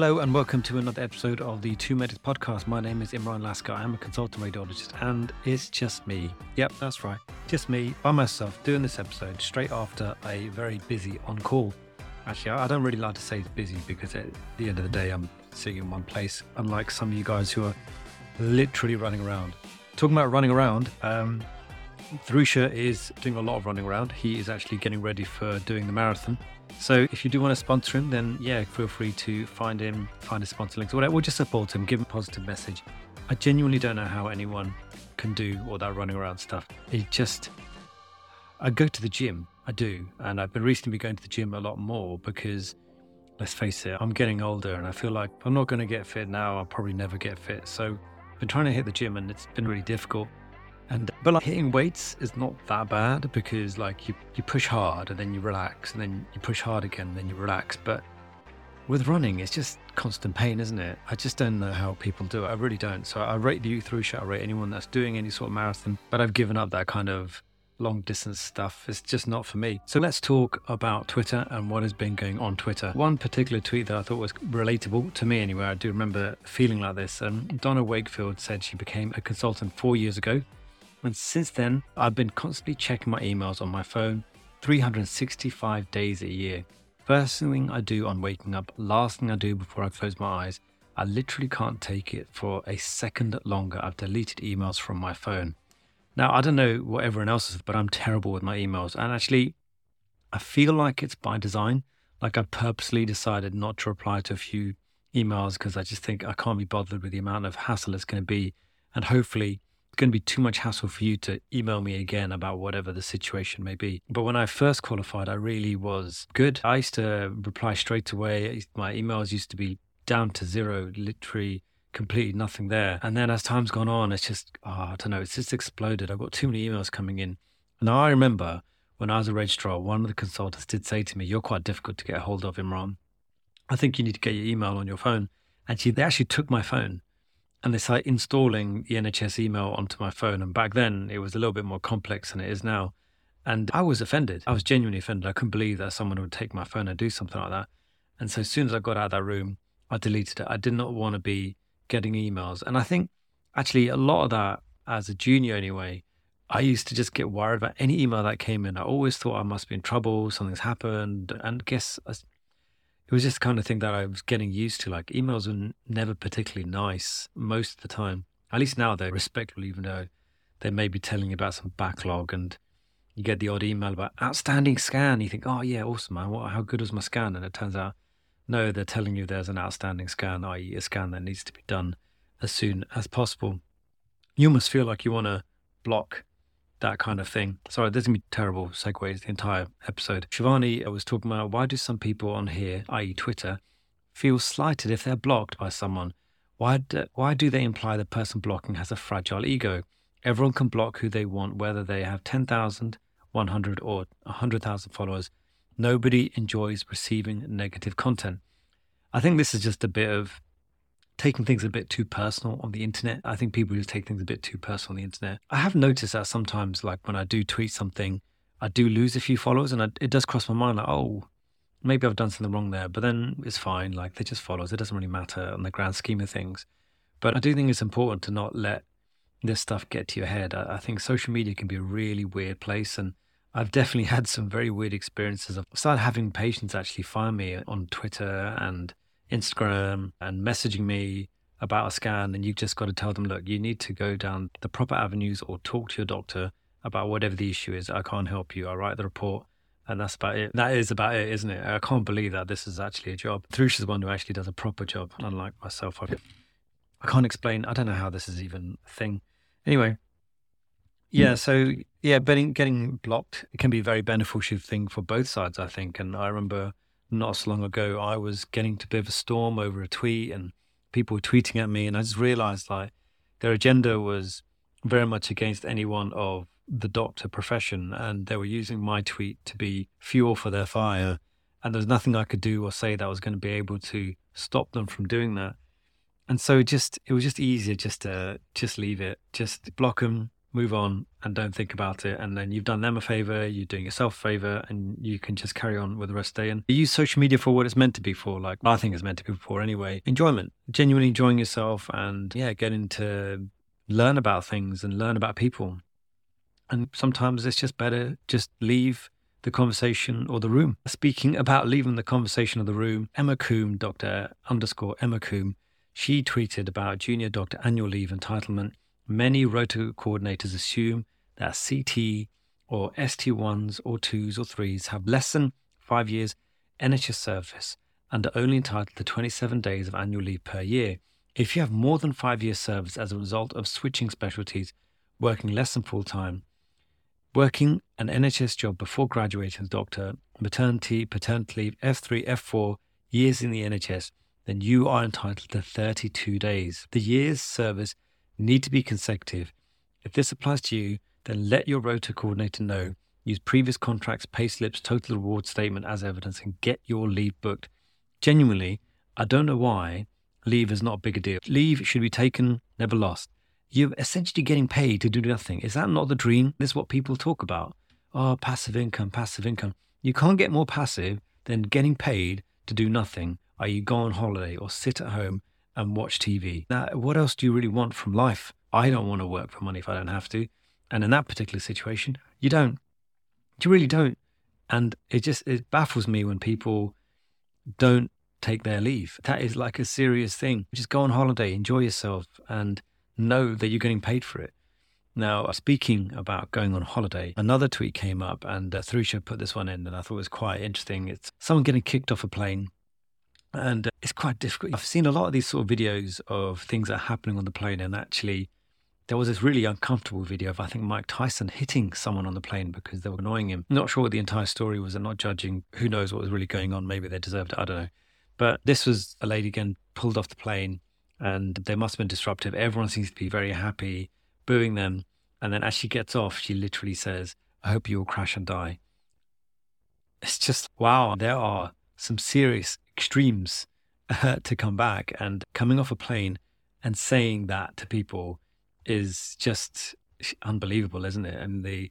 Hello and welcome to another episode of the Two Medics podcast. My name is Imran Lasker. I'm a consultant radiologist and it's just me. Yep, that's right. Just me by myself doing this episode straight after a very busy on call. Actually, I don't really like to say it's busy because at the end of the day, I'm sitting in one place, unlike some of you guys who are literally running around. Talking about running around, um, Thrusha is doing a lot of running around. He is actually getting ready for doing the marathon. So if you do want to sponsor him, then yeah, feel free to find him, find his sponsor links or whatever, or just support him, give him a positive message. I genuinely don't know how anyone can do all that running around stuff. It just, I go to the gym, I do, and I've been recently going to the gym a lot more because, let's face it, I'm getting older, and I feel like I'm not going to get fit now. I'll probably never get fit. So I've been trying to hit the gym, and it's been really difficult. And but like hitting weights is not that bad because like you you push hard and then you relax and then you push hard again and then you relax. But with running, it's just constant pain, isn't it? I just don't know how people do it. I really don't. So I rate the youth through shot. I rate anyone that's doing any sort of marathon, but I've given up that kind of long distance stuff. It's just not for me. So let's talk about Twitter and what has been going on Twitter. One particular tweet that I thought was relatable to me anyway. I do remember feeling like this. Um, Donna Wakefield said she became a consultant four years ago and since then, I've been constantly checking my emails on my phone 365 days a year. First thing I do on waking up, last thing I do before I close my eyes, I literally can't take it for a second longer. I've deleted emails from my phone. Now, I don't know what everyone else is, but I'm terrible with my emails. And actually, I feel like it's by design. Like I purposely decided not to reply to a few emails because I just think I can't be bothered with the amount of hassle it's going to be. And hopefully, going to be too much hassle for you to email me again about whatever the situation may be. But when I first qualified, I really was good. I used to reply straight away. My emails used to be down to zero, literally completely nothing there. And then as time's gone on, it's just, oh, I don't know, it's just exploded. I've got too many emails coming in. Now, I remember when I was a registrar, one of the consultants did say to me, You're quite difficult to get a hold of, Imran. I think you need to get your email on your phone. And she, they actually took my phone and they started installing the NHS email onto my phone. And back then, it was a little bit more complex than it is now. And I was offended. I was genuinely offended. I couldn't believe that someone would take my phone and do something like that. And so as soon as I got out of that room, I deleted it. I did not want to be getting emails. And I think actually a lot of that, as a junior anyway, I used to just get worried about any email that came in. I always thought I must be in trouble, something's happened. And guess it was just the kind of thing that I was getting used to. Like emails were never particularly nice most of the time. At least now they're respectful, even though they may be telling you about some backlog and you get the odd email about outstanding scan. You think, oh yeah, awesome, man. What, how good was my scan? And it turns out, no, they're telling you there's an outstanding scan, i.e., a scan that needs to be done as soon as possible. You almost feel like you want to block that kind of thing. Sorry, going to be terrible segues the entire episode. Shivani was talking about why do some people on here, i.e., Twitter, feel slighted if they're blocked by someone? Why do, why do they imply the person blocking has a fragile ego? Everyone can block who they want, whether they have 10,000, 100, or 100,000 followers. Nobody enjoys receiving negative content. I think this is just a bit of taking things a bit too personal on the internet. I think people just take things a bit too personal on the internet. I have noticed that sometimes, like when I do tweet something, I do lose a few followers, and I, it does cross my mind like, oh, maybe I've done something wrong there. But then it's fine. Like they just follows. It doesn't really matter on the grand scheme of things. But I do think it's important to not let this stuff get to your head. I, I think social media can be a really weird place, and I've definitely had some very weird experiences. I've started having patients actually find me on Twitter and Instagram and messaging me about a scan, and you've just got to tell them, look, you need to go down the proper avenues or talk to your doctor about whatever the issue is. I can't help you. I write the report, and that's about it. That is about it, isn't it? I can't believe that this is actually a job. Thrush is the one who actually does a proper job, unlike myself. I, I can't explain. I don't know how this is even a thing. Anyway, yeah. Hmm. So yeah, getting getting blocked can be a very beneficial thing for both sides, I think. And I remember not so long ago, I was getting to a bit of a storm over a tweet and people were tweeting at me. And I just realized like their agenda was very much against anyone of the doctor profession. And they were using my tweet to be fuel for their fire. And there was nothing I could do or say that was going to be able to stop them from doing that. And so just, it was just easier just to just leave it, just block them, move on and don't think about it. And then you've done them a favor, you're doing yourself a favor, and you can just carry on with the rest of the day. And use social media for what it's meant to be for, like I think it's meant to be for anyway. Enjoyment, genuinely enjoying yourself, and yeah, getting to learn about things and learn about people. And sometimes it's just better just leave the conversation or the room. Speaking about leaving the conversation or the room, Emma Coombe, Dr. underscore Emma Coombe, she tweeted about junior doctor annual leave entitlement Many rota coordinators assume that CT or ST1s or 2s or 3s have less than five years NHS service and are only entitled to 27 days of annual leave per year. If you have more than five years service as a result of switching specialties, working less than full time, working an NHS job before graduating as doctor, maternity, paternity leave, F3, F4, years in the NHS, then you are entitled to 32 days. The year's service need to be consecutive. If this applies to you, then let your rota coordinator know. Use previous contracts, payslips, total reward statement as evidence and get your leave booked. Genuinely, I don't know why leave is not a bigger deal. Leave should be taken, never lost. You're essentially getting paid to do nothing. Is that not the dream? This is what people talk about. Oh, passive income, passive income. You can't get more passive than getting paid to do nothing, i.e., go on holiday or sit at home and watch TV. Now, what else do you really want from life? I don't want to work for money if I don't have to. And in that particular situation, you don't. You really don't. And it just it baffles me when people don't take their leave. That is like a serious thing. Just go on holiday, enjoy yourself, and know that you're getting paid for it. Now, speaking about going on holiday, another tweet came up, and uh, Thrusha put this one in, and I thought it was quite interesting. It's someone getting kicked off a plane and uh, it's quite difficult. I've seen a lot of these sort of videos of things that are happening on the plane, and actually, there was this really uncomfortable video of I think Mike Tyson hitting someone on the plane because they were annoying him. not sure what the entire story was. I'm not judging. Who knows what was really going on? Maybe they deserved it. I don't know. But this was a lady again pulled off the plane, and they must have been disruptive. Everyone seems to be very happy, booing them. And then as she gets off, she literally says, "I hope you will crash and die." It's just wow. There are some serious extremes uh, to come back. And coming off a plane and saying that to people is just unbelievable, isn't it? And the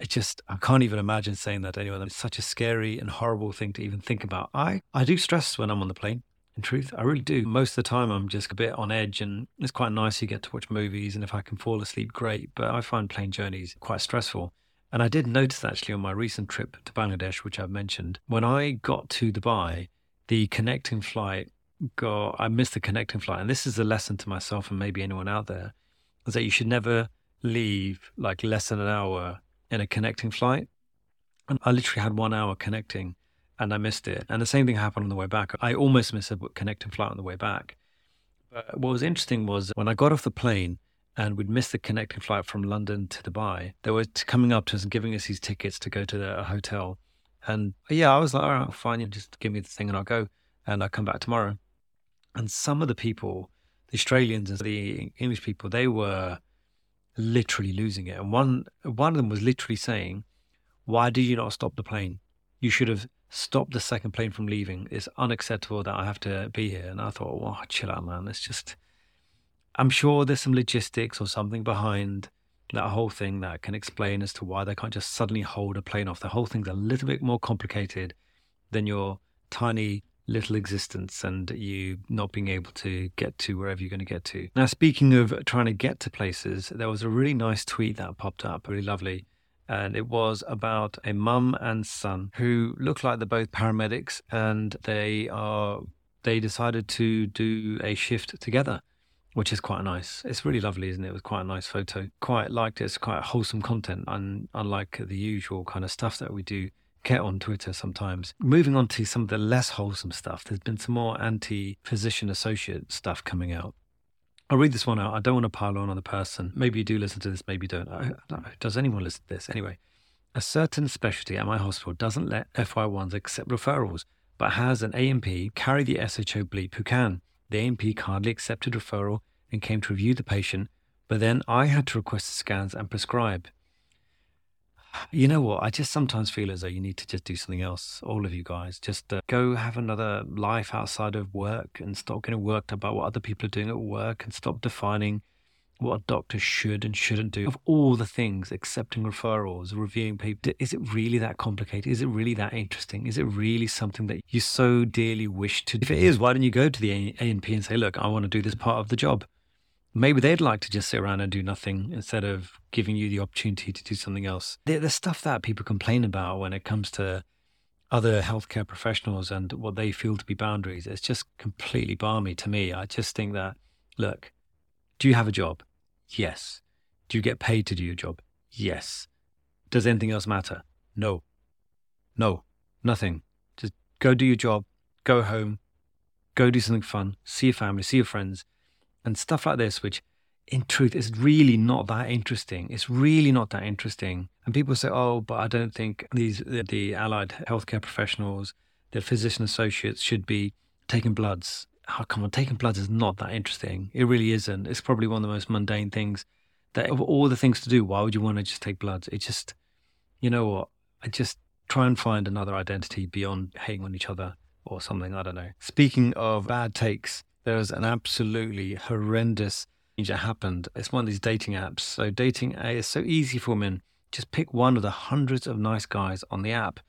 it just I can't even imagine saying that to anyone. It's such a scary and horrible thing to even think about. I I do stress when I'm on the plane. In truth, I really do. Most of the time, I'm just a bit on edge, and it's quite nice. You get to watch movies, and if I can fall asleep, great. But I find plane journeys quite stressful. And I did notice actually on my recent trip to Bangladesh, which I've mentioned, when I got to Dubai, the connecting flight got, I missed the connecting flight. And this is a lesson to myself and maybe anyone out there is that you should never leave like less than an hour in a connecting flight. And I literally had one hour connecting and I missed it. And the same thing happened on the way back. I almost missed a connecting flight on the way back. But what was interesting was when I got off the plane, and we'd missed the connecting flight from London to Dubai. They were coming up to us and giving us these tickets to go to the, hotel. And uh, yeah, I was like, all right, fine, you just give me the thing and I'll go and I'll come back tomorrow. And some of the people, the Australians and the English people, they were literally losing it. And one one of them was literally saying, Why did you not stop the plane? You should have stopped the second plane from leaving. It's unacceptable that I have to be here. And I thought, wow, chill out, man. It's just I'm sure there's some logistics or something behind that whole thing that can explain as to why they can't just suddenly hold a plane off. The whole thing's a little bit more complicated than your tiny little existence and you not being able to get to wherever you're going to get to. Now, speaking of trying to get to places, there was a really nice tweet that popped up, really lovely. And it was about a mum and son who look like they're both paramedics and they are they decided to do a shift together which is quite nice. It's really lovely, isn't it? It was quite a nice photo. Quite liked it. It's quite wholesome content, and unlike the usual kind of stuff that we do get on Twitter sometimes. Moving on to some of the less wholesome stuff, there's been some more anti physician associate stuff coming out. I'll read this one out. I don't want to pile on on the person. Maybe you do listen to this, maybe you don't. I, don't know. Does anyone listen to this? Anyway, a certain specialty at my hospital doesn't let FY1s accept referrals, but has an ANP carry the SHO bleep who can. The ANP kindly accepted referral and came to review the patient, but then I had to request the scans and prescribe. You know what? I just sometimes feel as though you need to just do something else, all of you guys. Just uh, go have another life outside of work and stop getting worked about what other people are doing at work and stop defining what a doctor should and shouldn't do. Of all the things, accepting referrals, reviewing people, is it really that complicated? Is it really that interesting? Is it really something that you so dearly wish to do? If it is, why don't you go to the ANP and say, look, I want to do this part of the job? Maybe they'd like to just sit around and do nothing instead of giving you the opportunity to do something else. The, stuff that people complain about when it comes to other healthcare professionals and what they feel to be boundaries. It's just completely barmy to me. I just think that, look, do you have a job? Yes. Do you get paid to do your job? Yes. Does anything else matter? No. No. Nothing. Just go do your job, go home, go do something fun, see your family, see your friends, and stuff like this, which in truth is really not that interesting. It's really not that interesting. And people say, oh, but I don't think these the allied healthcare professionals, the physician associates should be taking bloods oh, come on, taking bloods is not that interesting. It really isn't. It's probably one of the most mundane things that of all the things to do, why would you want to just take bloods? It just, you know what? I just try and find another identity beyond hating on each other or something. I don't know. Speaking of bad takes, there was an absolutely horrendous thing that happened. It's one of these dating apps. So dating is so easy for men. Just pick one of the hundreds of nice guys on the app.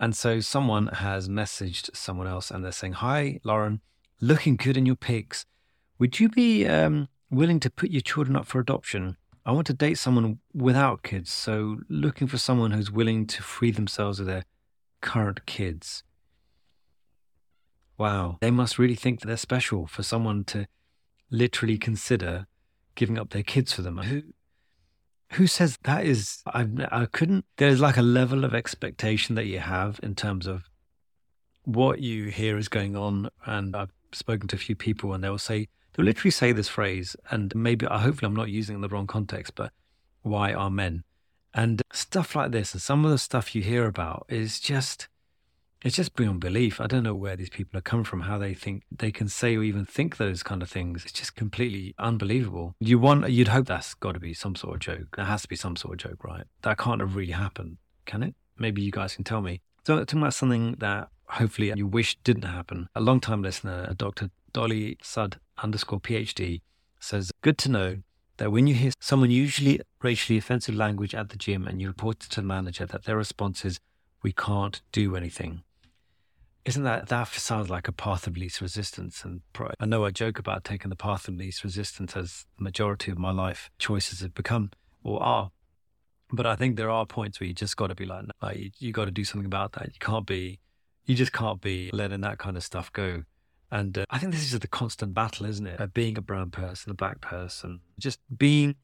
And so someone has messaged someone else and they're saying, Hi, Lauren looking good in your pics. Would you be um, willing to put your children up for adoption? I want to date someone without kids, so looking for someone who's willing to free themselves of their current kids. Wow, they must really think that they're special for someone to literally consider giving up their kids for them. Who who says that is I I couldn't there's like a level of expectation that you have in terms of what you hear is going on and I've spoken to a few people and they'll say, they'll literally say this phrase, and maybe, hopefully, I'm not using it in the wrong context, but why are men? And stuff like this, and some of the stuff you hear about is just, it's just beyond belief. I don't know where these people are coming from, how they think they can say or even think those kind of things. It's just completely unbelievable. You want, you'd hope that's got to be some sort of joke. There has to be some sort of joke, right? That can't have really happened, can it? Maybe you guys can tell me. So, talking about something that hopefully you wish didn't happen. A long time listener, a Dr. Dolly Sud underscore PhD, says, Good to know that when you hear someone usually racially offensive language at the gym and you report it to the manager that their response is, We can't do anything. Isn't that, that sounds like a path of least resistance? And I know I joke about taking the path of least resistance as the majority of my life choices have become or are. But I think there are points where you just got to be like, like you, you got to do something about that. You can't be you just can't be letting that kind of stuff go. And uh, I think this is the constant battle, isn't it? Of being a brown person, a black person, just being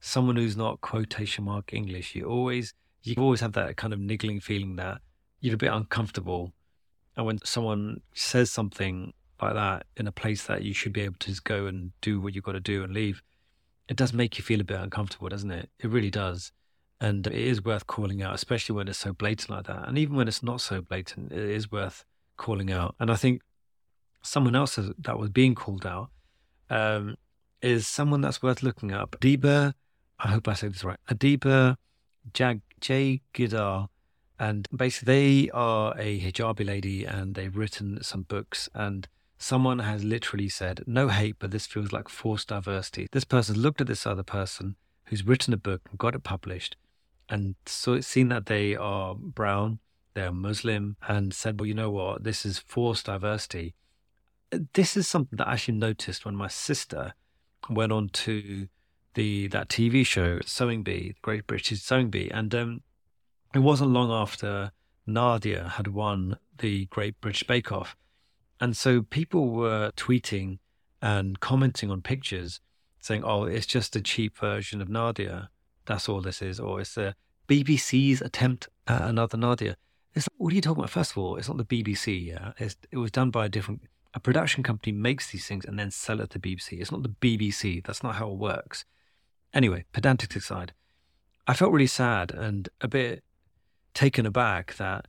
someone who's not quotation mark English. You always, you always have that kind of niggling feeling that you're a bit uncomfortable. And when someone says something like that in a place that you should be able to just go and do what you've got to do and leave, it does make you feel a bit uncomfortable, doesn't it? It really does. And it is worth calling out, especially when it's so blatant like that. And even when it's not so blatant, it is worth calling out. And I think someone else that was being called out um, is someone that's worth looking up. Adiba, I hope I say this right. Adiba Jag, J. Gidar. And basically, they are a hijabi lady and they've written some books. And someone has literally said, no hate, but this feels like forced diversity. This person looked at this other person who's written a book and got it published and so seen that they are brown, they're Muslim, and said, well, you know what, this is forced diversity. This is something that I actually noticed when my sister went on to the that TV show Sewing Bee, Great British Sewing Bee, and um, it wasn't long after Nadiya had won the Great British Bake Off, and so people were tweeting and commenting on pictures saying, "Oh, it's just a cheap version of Nadiya." That's all this is. Or it's uh, the BBC's attempt at another Nadiya. It's like, what are you talking about? First of all, it's not the BBC. Yeah, it's, it was done by a different. A production company makes these things and then sell it to BBC. It's not the BBC. That's not how it works. Anyway, pedantic aside, I felt really sad and a bit taken aback that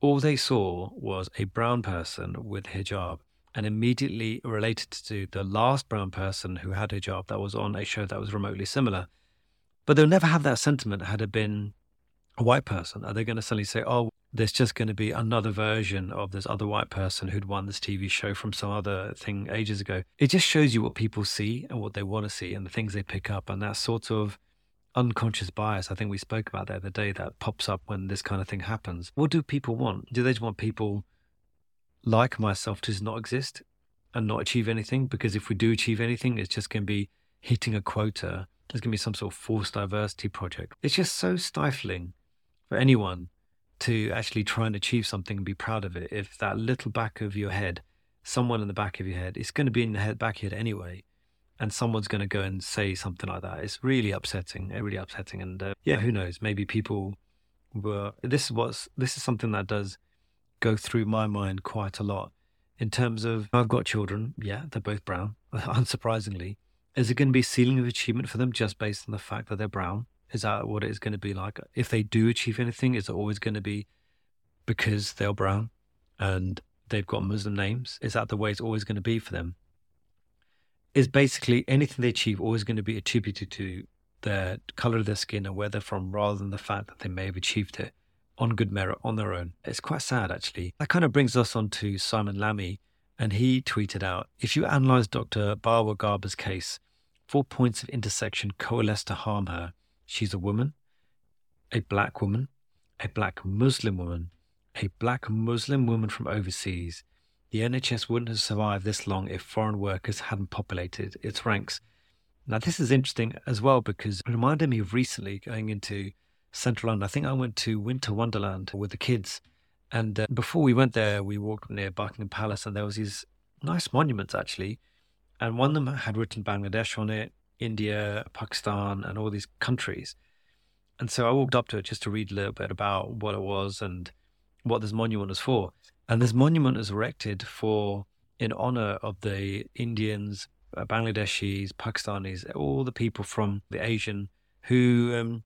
all they saw was a brown person with hijab and immediately related to the last brown person who had hijab that was on a show that was remotely similar. But they'll never have that sentiment had it been a white person? Are they going to suddenly say, oh, there's just going to be another version of this other white person who'd won this TV show from some other thing ages ago? It just shows you what people see and what they want to see and the things they pick up. And that sort of unconscious bias, I think we spoke about that the day, that pops up when this kind of thing happens. What do people want? Do they just want people like myself to not exist and not achieve anything? Because if we do achieve anything, it's just going to be hitting a quota. There's going to be some sort of forced diversity project. It's just so stifling for anyone to actually try and achieve something and be proud of it. If that little back of your head, someone in the back of your head, it's going to be in the head, back of your head anyway, and someone's going to go and say something like that. It's really upsetting, really upsetting. And uh, yeah, who knows? Maybe people were. This is what's. This is something that does go through my mind quite a lot. In terms of, I've got children. Yeah, they're both brown. Unsurprisingly, is it going to be ceiling of achievement for them just based on the fact that they're brown? Is that what it is going to be like? If they do achieve anything, is it always going to be because they're brown and they've got Muslim names? Is that the way it's always going to be for them? Is basically anything they achieve always going to be attributed to the color of their skin and where they're from rather than the fact that they may have achieved it on good merit on their own? It's quite sad, actually. That kind of brings us on to Simon Lammy, and he tweeted out If you analyze Dr. Bawa Garba's case, four points of intersection coalesce to harm her She's a woman, a black woman, a black Muslim woman, a black Muslim woman from overseas. The NHS wouldn't have survived this long if foreign workers hadn't populated its ranks. Now, this is interesting as well because it reminded me of recently going into central London. I think I went to Winter Wonderland with the kids. And uh, before we went there, we walked near Buckingham Palace and there was these nice monuments actually. And one of them had written Bangladesh on it. India, Pakistan, and all these countries. And so I walked up to it just to read a little bit about what it was and what this monument was for. And this monument is erected for in honor of the Indians, uh, Bangladeshis, Pakistanis, all the people from the Asian who um,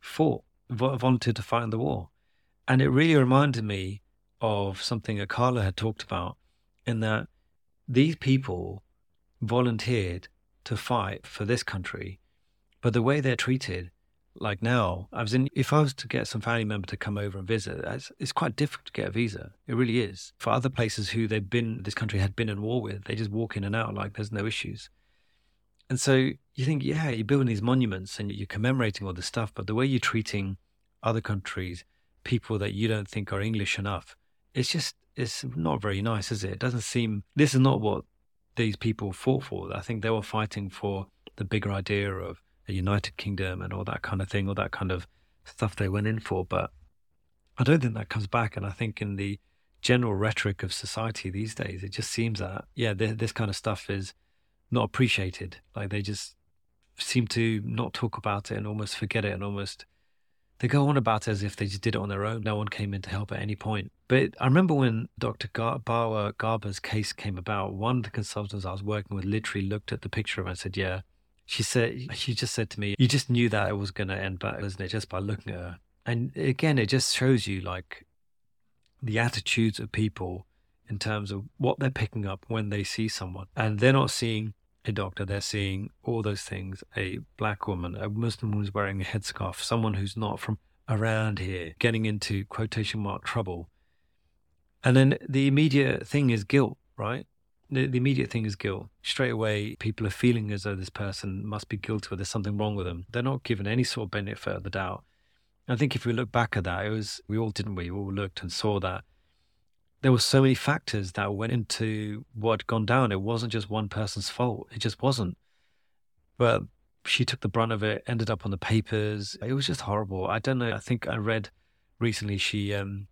fought, volunteered to fight in the war. And it really reminded me of something Akala had talked about in that these people volunteered to fight for this country, but the way they're treated, like now, I was in. If I was to get some family member to come over and visit, it's, it's quite difficult to get a visa. It really is. For other places who they've been, this country had been in war with, they just walk in and out like there's no issues. And so you think, yeah, you're building these monuments and you're commemorating all this stuff, but the way you're treating other countries, people that you don't think are English enough, it's just it's not very nice, is it? It doesn't seem. This is not what these people fought for. I think they were fighting for the bigger idea of a United Kingdom and all that kind of thing, all that kind of stuff they went in for. But I don't think that comes back. And I think in the general rhetoric of society these days, it just seems that, yeah, this kind of stuff is not appreciated. Like they just seem to not talk about it and almost forget it and almost they go on about it as if they just did it on their own. No one came in to help at any point. But I remember when Dr. Gar- Bawa Garba's case came about, one of the consultants I was working with literally looked at the picture of and said, Yeah. She said, She just said to me, You just knew that it was going to end bad, isn't it? Just by looking at her. And again, it just shows you like the attitudes of people in terms of what they're picking up when they see someone. And they're not seeing a doctor, they're seeing all those things a black woman, a Muslim who's wearing a headscarf, someone who's not from around here, getting into quotation mark trouble. And then the immediate thing is guilt, right? The, the, immediate thing is guilt. Straight away, people are feeling as though this person must be guilty or there's something wrong with them. They're not given any sort of benefit of the doubt. I think if we look back at that, it was, we all didn't we? We all looked and saw that there were so many factors that went into what had gone down. It wasn't just one person's fault. It just wasn't. But she took the brunt of it, ended up on the papers. It was just horrible. I don't know. I think I read recently she um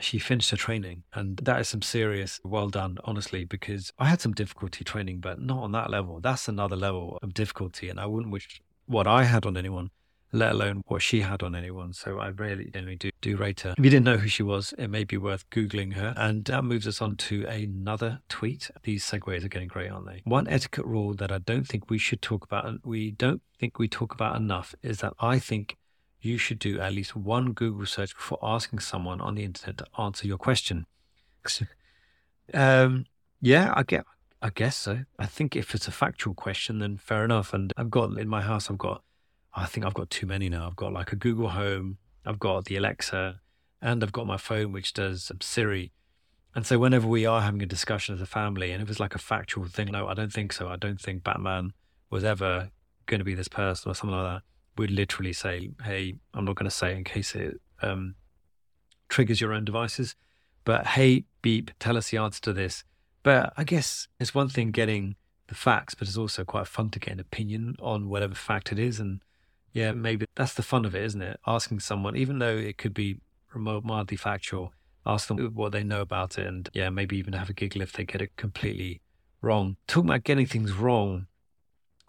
she finished her training and that is some serious well done honestly because i had some difficulty training but not on that level that's another level of difficulty and i wouldn't wish what i had on anyone let alone what she had on anyone. So I really generally do, do rate her. If you didn't know who she was, it may be worth Googling her. And that moves us on to another tweet. These segues are getting great, aren't they? One etiquette rule that I don't think we should talk about, and we don't think we talk about enough, is that I think you should do at least one Google search before asking someone on the internet to answer your question. um, yeah, I get. I guess so. I think if it's a factual question, then fair enough. And I've got in my house, I've got I think I've got too many now. I've got like a Google Home, I've got the Alexa, and I've got my phone, which does Siri. And so whenever we are having a discussion as a family, and it was like a factual thing, no, I don't think so. I don't think Batman was ever going to be this person or something like that. We'd literally say, hey, I'm not going to say in case it um, triggers your own devices, but hey, beep, tell us the answer to this. But I guess it's one thing getting the facts, but it's also quite fun to get an opinion on whatever fact it is. And yeah, maybe that's the fun of it, isn't it? Asking someone, even though it could be remote, mildly factual, ask them what they know about it. And yeah, maybe even have a giggle if they get it completely wrong. Talking about getting things wrong,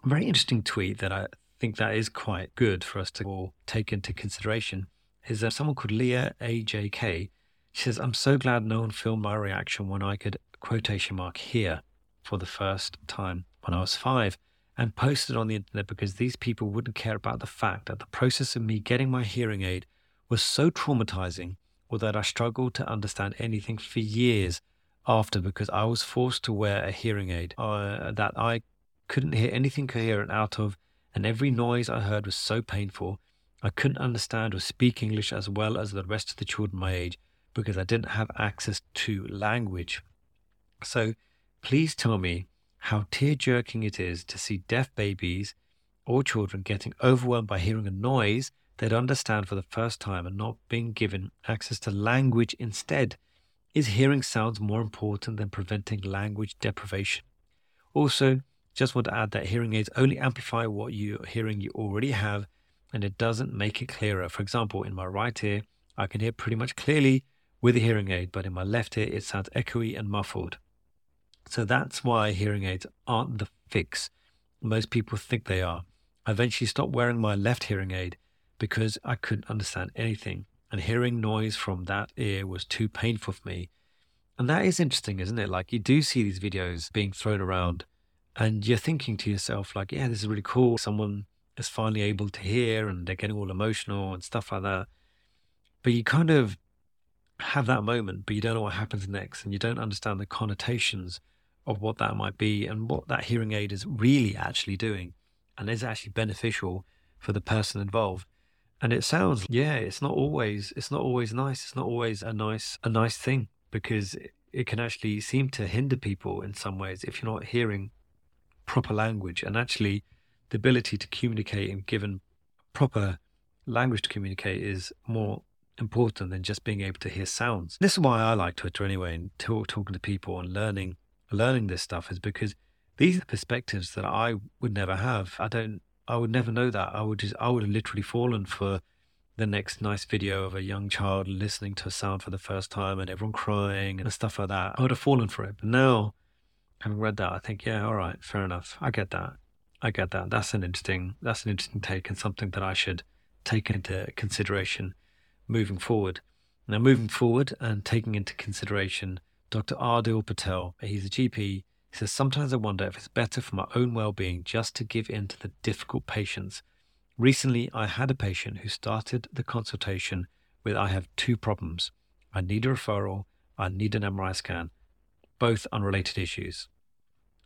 very interesting tweet that I think that is quite good for us to all take into consideration is that someone called Leah AJK. She says, I'm so glad no one filmed my reaction when I could quotation mark here for the first time when I was five and posted on the internet because these people wouldn't care about the fact that the process of me getting my hearing aid was so traumatizing or that I struggled to understand anything for years after because I was forced to wear a hearing aid uh, that I couldn't hear anything coherent out of, and every noise I heard was so painful. I couldn't understand or speak English as well as the rest of the children my age because I didn't have access to language. So please tell me how tear jerking it is to see deaf babies or children getting overwhelmed by hearing a noise they'd understand for the first time and not being given access to language instead. Is hearing sounds more important than preventing language deprivation? Also, just want to add that hearing aids only amplify what you are hearing you already have and it doesn't make it clearer. For example, in my right ear, I can hear pretty much clearly with a hearing aid, but in my left ear, it sounds echoey and muffled. So that's why hearing aids aren't the fix. Most people think they are. I eventually stopped wearing my left hearing aid because I couldn't understand anything, and hearing noise from that ear was too painful for me. And that is interesting, isn't it? Like you do see these videos being thrown around, and you're thinking to yourself, like, yeah, this is really cool. Someone is finally able to hear, and they're getting all emotional and stuff like that. But you kind of have that moment, but you don't know what happens next, and you don't understand the connotations of what that might be and what that hearing aid is really actually doing and is actually beneficial for the person involved. And it sounds, yeah, it's not always, it's not always nice. It's not always a nice, a nice thing because it, can actually seem to hinder people in some ways if you're not hearing proper language and actually the ability to communicate and given proper language to communicate is more important than just being able to hear sounds. This is why I like Twitter anyway and talk, talking to people and learning learning this stuff is because these are perspectives that I would never have. I don't, I would never know that. I would just, I would have literally fallen for the next nice video of a young child listening to a sound for the first time and everyone crying and stuff like that. I would have fallen for it. But now, having read that, I think, yeah, all right, fair enough. I get that. I get that. That's an interesting, that's an interesting take and something that I should take into consideration moving forward. Now, moving forward and taking into consideration Dr. Ardil Patel, he's a GP, he says, Sometimes I wonder if it's better for my own well being just to give in to the difficult patients. Recently, I had a patient who started the consultation with I have two problems. I need a referral, I need an MRI scan, both unrelated issues.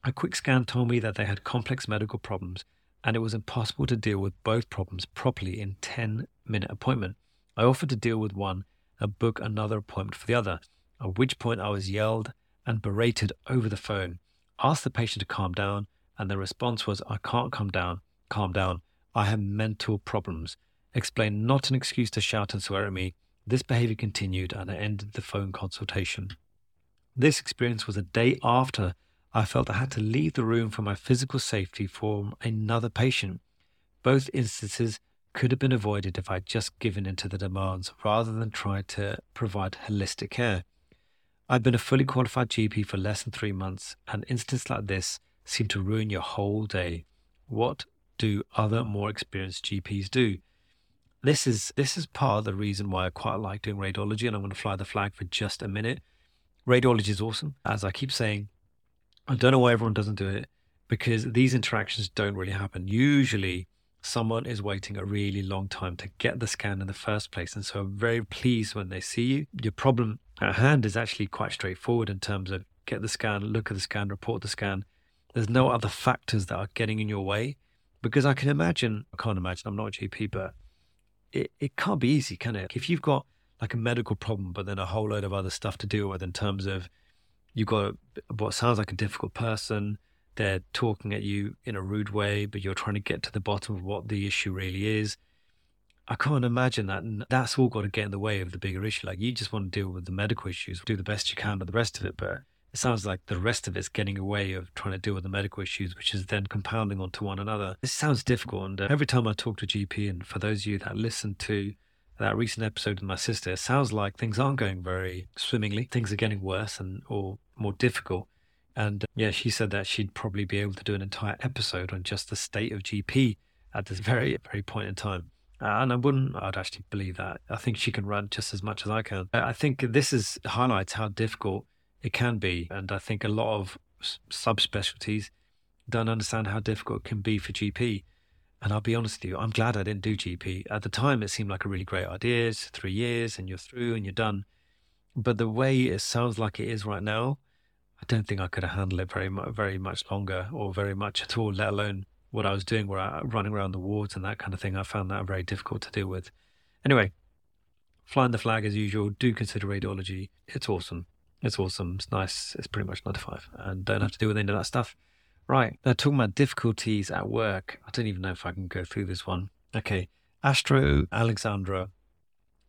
A quick scan told me that they had complex medical problems and it was impossible to deal with both problems properly in 10 minute appointment. I offered to deal with one and book another appointment for the other at which point I was yelled and berated over the phone, asked the patient to calm down, and the response was, I can't calm down, calm down, I have mental problems. Explained not an excuse to shout and swear at me. This behavior continued and I ended the phone consultation. This experience was a day after I felt I had to leave the room for my physical safety for another patient. Both instances could have been avoided if I'd just given in to the demands rather than tried to provide holistic care. I've been a fully qualified GP for less than three months, and incidents like this seem to ruin your whole day. What do other more experienced GPs do? This is this is part of the reason why I quite like doing radiology, and I'm going to fly the flag for just a minute. Radiology is awesome, as I keep saying. I don't know why everyone doesn't do it because these interactions don't really happen. Usually, someone is waiting a really long time to get the scan in the first place. And so I'm very pleased when they see you. Your problem at hand is actually quite straightforward in terms of get the scan, look at the scan, report the scan. There's no other factors that are getting in your way because I can imagine, I can't imagine, I'm not a GP, but it, it can't be easy, can it? If you've got like a medical problem, but then a whole load of other stuff to deal with in terms of you've got what sounds like a difficult person, they're talking at you in a rude way, but you're trying to get to the bottom of what the issue really is. I can't imagine that. And that's all got to get in the way of the bigger issue. Like you just want to deal with the medical issues, do the best you can with the rest of it. But it sounds like the rest of it's getting away of trying to deal with the medical issues, which is then compounding onto one another. This sounds difficult. And uh, every time I talk to GP, and for those of you that listen to that recent episode with my sister, it sounds like things aren't going very swimmingly. Things are getting worse and or more difficult. And uh, yeah, she said that she'd probably be able to do an entire episode on just the state of GP at this very, very point in time. Uh, and I wouldn't, I'd actually believe that. I think she can run just as much as I can. I think this is highlights how difficult it can be. And I think a lot of subspecialties don't understand how difficult it can be for GP. And I'll be honest with you, I'm glad I didn't do GP. At the time, it seemed like a really great idea. It's three years and you're through and you're done. But the way it sounds like it is right now, I don't think I could have handled it very very much longer or very much at all, let alone what I was doing, where I running around the wards and that kind of thing. I found that very difficult to deal with. Anyway, flying the flag as usual. Do consider radiology. It's awesome. It's awesome. It's nice. It's pretty much nine to five, and don't have to deal with any of that stuff. Right. Now, talking about difficulties at work. I don't even know if I can go through this one. Okay. Astro Alexandra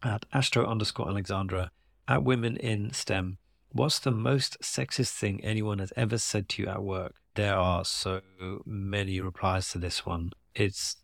at Astro underscore Alexandra at Women in STEM. What's the most sexist thing anyone has ever said to you at work? There are so many replies to this one. It's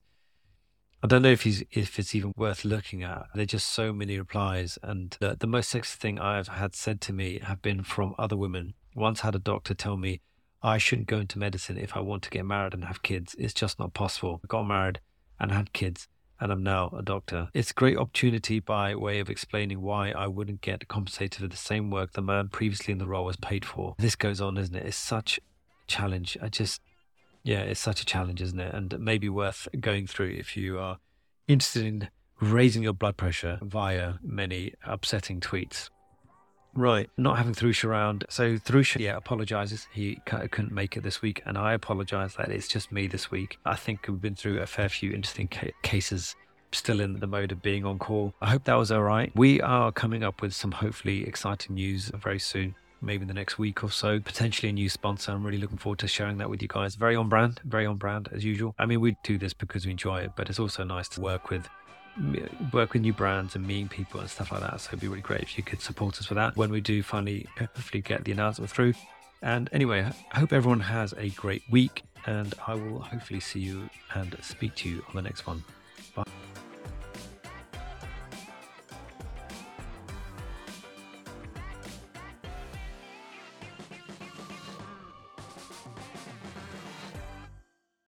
I don't know if he's if it's even worth looking at. There are just so many replies, and the, the most sexist thing I've had said to me have been from other women. Once had a doctor tell me I shouldn't go into medicine if I want to get married and have kids. It's just not possible. I got married and had kids, and I'm now a doctor. It's a great opportunity by way of explaining why I wouldn't get compensated for the same work the man previously in the role was paid for. This goes on, isn't it? It's such a challenge. I just yeah, it's such a challenge, isn't it? And maybe worth going through if you are interested in raising your blood pressure via many upsetting tweets. Right, not having Thrush around. So Thrush, yeah, apologizes. He couldn't make it this week, and I apologize that it's just me this week. I think we've been through a fair few interesting ca- cases. Still in the mode of being on call. I hope that was all right. We are coming up with some hopefully exciting news very soon maybe in the next week or so. Potentially a new sponsor. I'm really looking forward to sharing that with you guys. Very on brand, very on brand as usual. I mean, we do this because we enjoy it, but it's also nice to work with work with new brands and meeting people and stuff like that. So it'd be really great if you could support us for that when we do finally hopefully get the announcement through. And anyway, I hope everyone has a great week and I will hopefully see you and speak to you on the next one. Bye.